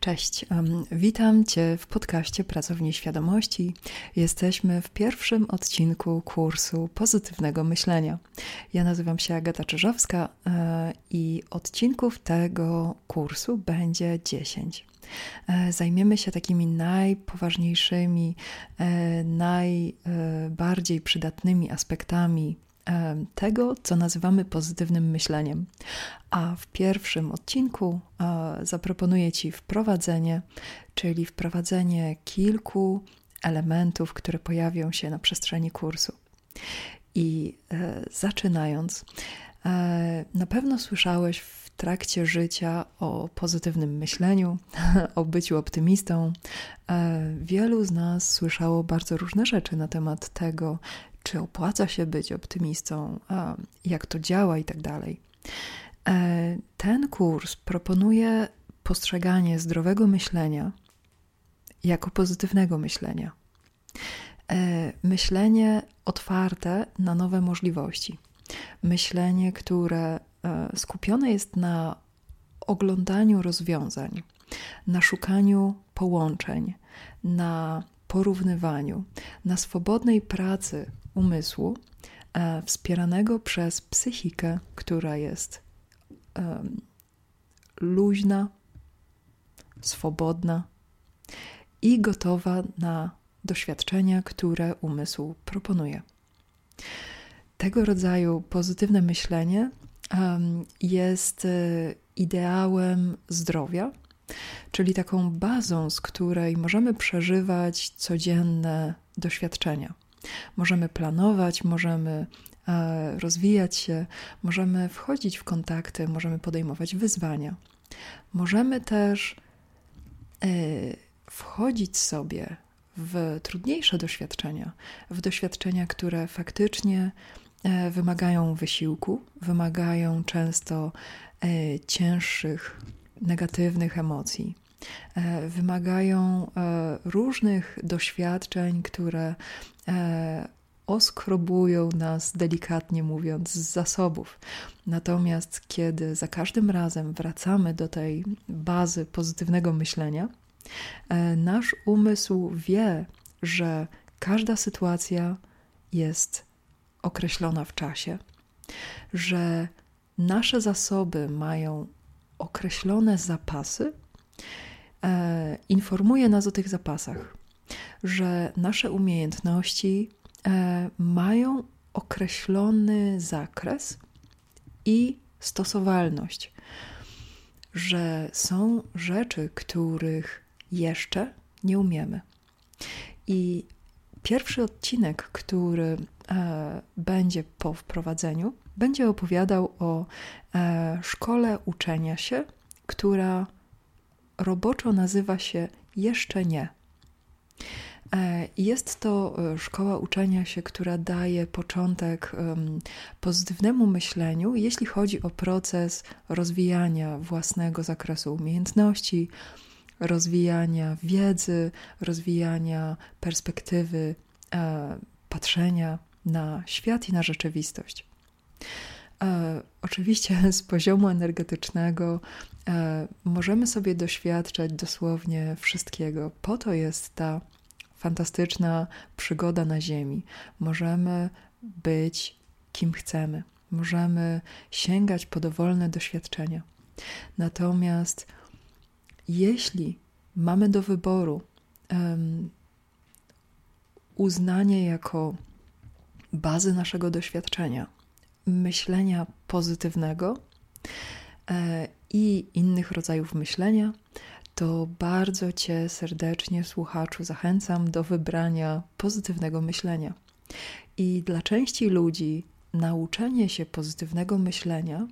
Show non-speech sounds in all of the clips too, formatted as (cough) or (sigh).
Cześć, witam Cię w podcaście Pracowni Świadomości. Jesteśmy w pierwszym odcinku kursu pozytywnego myślenia. Ja nazywam się Agata Czyżowska e, i odcinków tego kursu będzie 10. E, zajmiemy się takimi najpoważniejszymi, e, najbardziej przydatnymi aspektami tego, co nazywamy pozytywnym myśleniem. A w pierwszym odcinku zaproponuję Ci wprowadzenie, czyli wprowadzenie kilku elementów, które pojawią się na przestrzeni kursu. I e, zaczynając, e, na pewno słyszałeś w trakcie życia o pozytywnym myśleniu, (laughs) o byciu optymistą. E, wielu z nas słyszało bardzo różne rzeczy na temat tego, czy opłaca się być optymistą, jak to działa i tak dalej. E, ten kurs proponuje postrzeganie zdrowego myślenia jako pozytywnego myślenia. E, myślenie otwarte na nowe możliwości. Myślenie, które e, skupione jest na oglądaniu rozwiązań, na szukaniu połączeń, na porównywaniu, na swobodnej pracy umysłu, e, wspieranego przez psychikę, która jest luźna, swobodna i gotowa na doświadczenia, które umysł proponuje. Tego rodzaju pozytywne myślenie jest e, ideałem zdrowia, czyli taką bazą, z której możemy przeżywać codzienne doświadczenia. Możemy planować, możemy e, rozwijać się, możemy wchodzić w kontakty, możemy podejmować wyzwania. Możemy też e, wchodzić sobie w trudniejsze doświadczenia, w doświadczenia, które faktycznie e, wymagają wysiłku, wymagają często cięższych, negatywnych emocji. E, wymagają e, różnych doświadczeń, które e, oskrobują nas, delikatnie mówiąc, z zasobów. Natomiast kiedy za każdym razem wracamy do tej bazy pozytywnego myślenia, nasz umysł wie, że każda sytuacja jest określona w czasie, że nasze zasoby mają określone zapasy informuje nas o tych zapasach, że nasze umiejętności e, mają określony zakres i stosowalność, że są rzeczy, których jeszcze nie umiemy. I pierwszy odcinek, który e, będzie po wprowadzeniu, będzie opowiadał o szkole uczenia się, która roboczo nazywa się Jeszcze nie. E, jest to e, szkoła uczenia się, która daje początek pozytywnemu myśleniu, jeśli chodzi o proces rozwijania własnego zakresu umiejętności, rozwijania wiedzy, rozwijania perspektywy e, patrzenia na świat i na rzeczywistość. Oczywiście z poziomu energetycznego możemy sobie doświadczać dosłownie wszystkiego. Po to jest ta fantastyczna przygoda na Ziemi. Możemy być kim chcemy, możemy sięgać po dowolne doświadczenia. Natomiast jeśli mamy do wyboru um, uznanie jako bazy naszego doświadczenia, myślenia pozytywnego e, i innych rodzajów myślenia, to bardzo Cię serdecznie, słuchaczu, zachęcam do wybrania pozytywnego myślenia. I dla części ludzi nauczenie się pozytywnego myślenia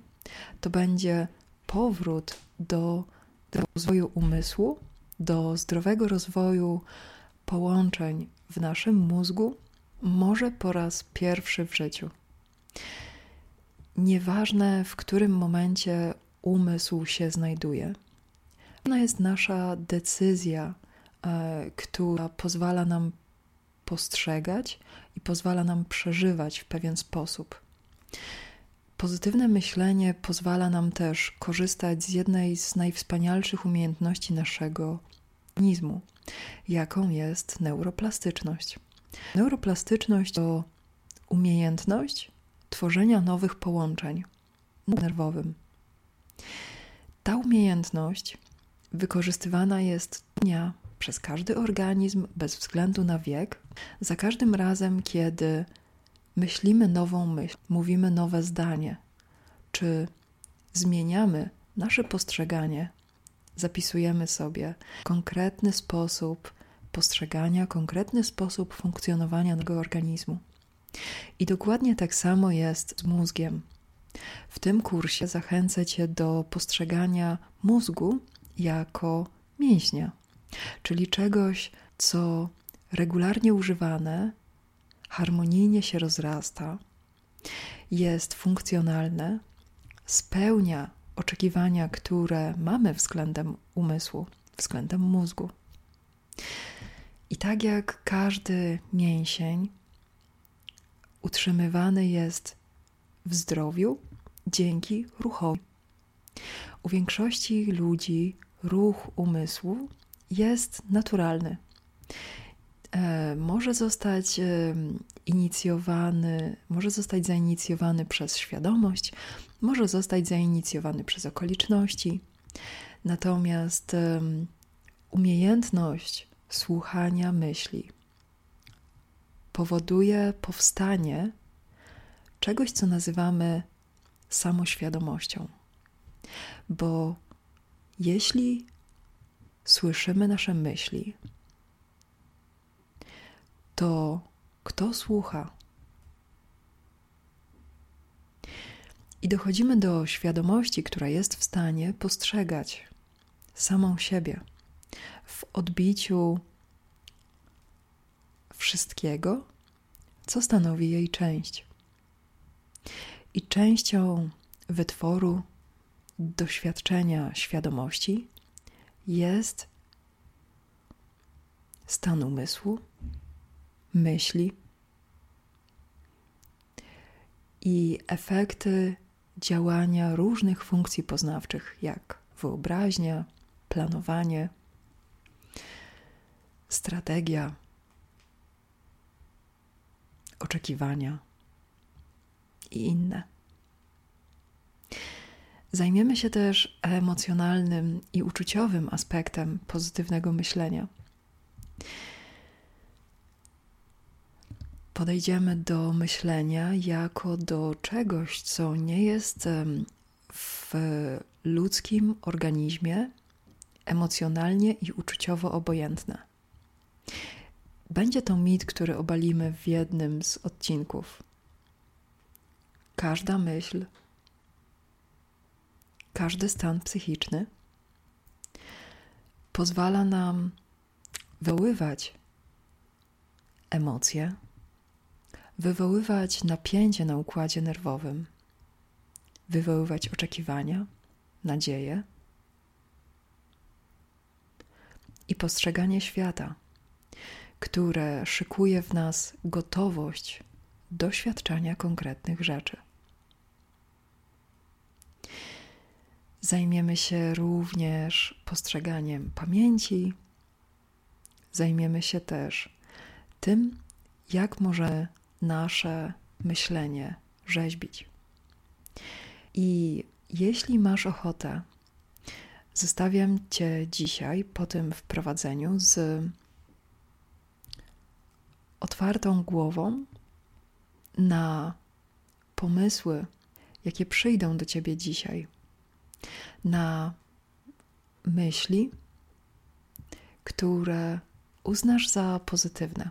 to będzie powrót do, do rozwoju umysłu, do zdrowego rozwoju połączeń w naszym mózgu, może po raz pierwszy w życiu. Nieważne w którym momencie umysł się znajduje, ona jest nasza decyzja, e, która pozwala nam postrzegać i pozwala nam przeżywać w pewien sposób. Pozytywne myślenie pozwala nam też korzystać z jednej z najwspanialszych umiejętności naszego organizmu, jaką jest neuroplastyczność. Neuroplastyczność to umiejętność tworzenia nowych połączeń nerwowym. Ta umiejętność wykorzystywana jest dnia przez każdy organizm bez względu na wiek, za każdym razem, kiedy myślimy nową myśl, mówimy nowe zdanie, czy zmieniamy nasze postrzeganie, zapisujemy sobie konkretny sposób postrzegania, konkretny sposób funkcjonowania naszego organizmu. I dokładnie tak samo jest z mózgiem. W tym kursie zachęcę Cię do postrzegania mózgu jako mięśnia, czyli czegoś, co regularnie używane, harmonijnie się rozrasta, jest funkcjonalne, spełnia oczekiwania, które mamy względem umysłu, względem mózgu. I tak jak każdy mięsień utrzymywany jest w zdrowiu dzięki ruchowi. U większości ludzi ruch umysłu jest naturalny. E, może zostać e, inicjowany, może zostać zainicjowany przez świadomość, może zostać zainicjowany przez okoliczności. Natomiast e, umiejętność słuchania myśli powoduje powstanie czegoś, co nazywamy samoświadomością. Bo jeśli słyszymy nasze myśli, to kto słucha? I dochodzimy do świadomości, która jest w stanie postrzegać samą siebie w odbiciu wszystkiego, co stanowi jej część. I częścią wytworu doświadczenia świadomości jest stan umysłu, myśli i efekty działania różnych funkcji poznawczych, jak wyobraźnia, planowanie, strategia, oczekiwania i inne. Zajmiemy się też emocjonalnym i uczuciowym aspektem pozytywnego myślenia. Podejdziemy do myślenia jako do czegoś, co nie jest w ludzkim organizmie emocjonalnie i uczuciowo obojętne. Będzie to mit, który obalimy w jednym z odcinków. Każda myśl, każdy stan psychiczny pozwala nam wywoływać emocje, wywoływać napięcie na układzie nerwowym, wywoływać oczekiwania, nadzieje i postrzeganie świata które szykuje w nas gotowość doświadczania konkretnych rzeczy. Zajmiemy się również postrzeganiem pamięci, zajmiemy się też tym, jak może nasze myślenie rzeźbić. I jeśli masz ochotę, zostawiam Cię dzisiaj po tym wprowadzeniu z otwartą głową na pomysły, jakie przyjdą do ciebie dzisiaj, na myśli, które uznasz za pozytywne.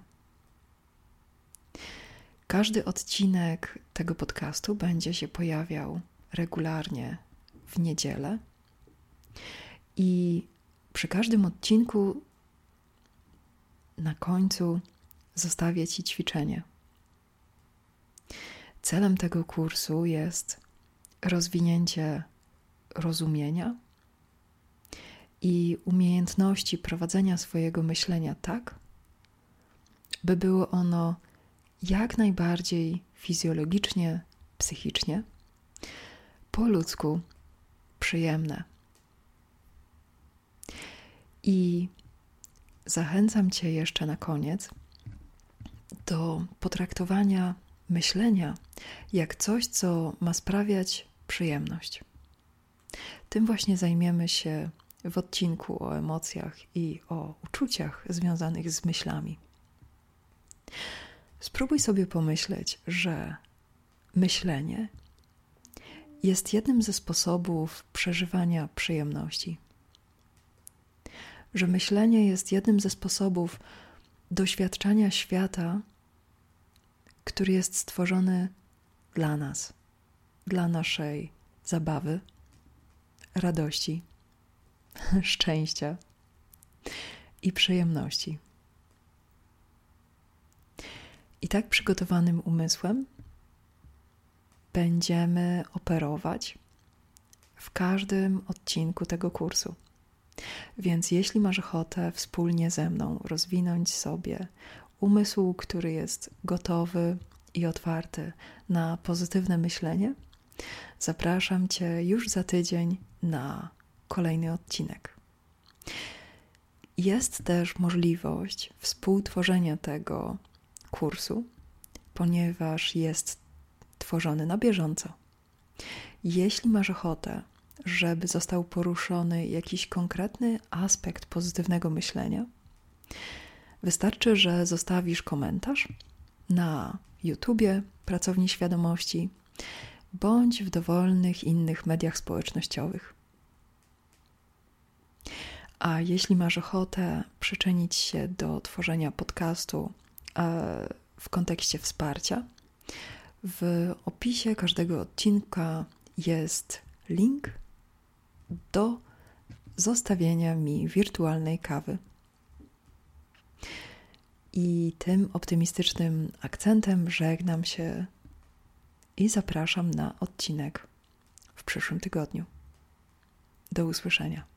Każdy odcinek tego podcastu będzie się pojawiał regularnie w niedzielę i przy każdym odcinku na końcu zostawię Ci ćwiczenie. Celem tego kursu jest rozwinięcie rozumienia i umiejętności prowadzenia swojego myślenia tak, by było ono jak najbardziej fizjologicznie, psychicznie po ludzku przyjemne. I zachęcam Cię jeszcze na koniec do potraktowania myślenia jak coś, co ma sprawiać przyjemność. Tym właśnie zajmiemy się w odcinku o emocjach i o uczuciach związanych z myślami. Spróbuj sobie pomyśleć, że myślenie jest jednym ze sposobów przeżywania przyjemności. Że myślenie jest jednym ze sposobów doświadczania świata, który jest stworzony dla nas, dla naszej zabawy, radości, (laughs) szczęścia i przyjemności. I tak przygotowanym umysłem będziemy operować w każdym odcinku tego kursu. Więc jeśli masz ochotę wspólnie ze mną rozwinąć sobie umysł, który jest gotowy i otwarty na pozytywne myślenie, zapraszam Cię już za tydzień na kolejny odcinek. Jest też możliwość współtworzenia tego kursu, ponieważ jest tworzony na bieżąco. Jeśli masz ochotę, żeby został poruszony jakiś konkretny aspekt pozytywnego myślenia, wystarczy, że zostawisz komentarz na YouTubie Pracowni Świadomości bądź w dowolnych innych mediach społecznościowych. A jeśli masz ochotę przyczynić się do tworzenia podcastu e, w kontekście wsparcia, w opisie każdego odcinka jest link do zostawienia mi wirtualnej kawy. I tym optymistycznym akcentem żegnam się i zapraszam na odcinek w przyszłym tygodniu. Do usłyszenia.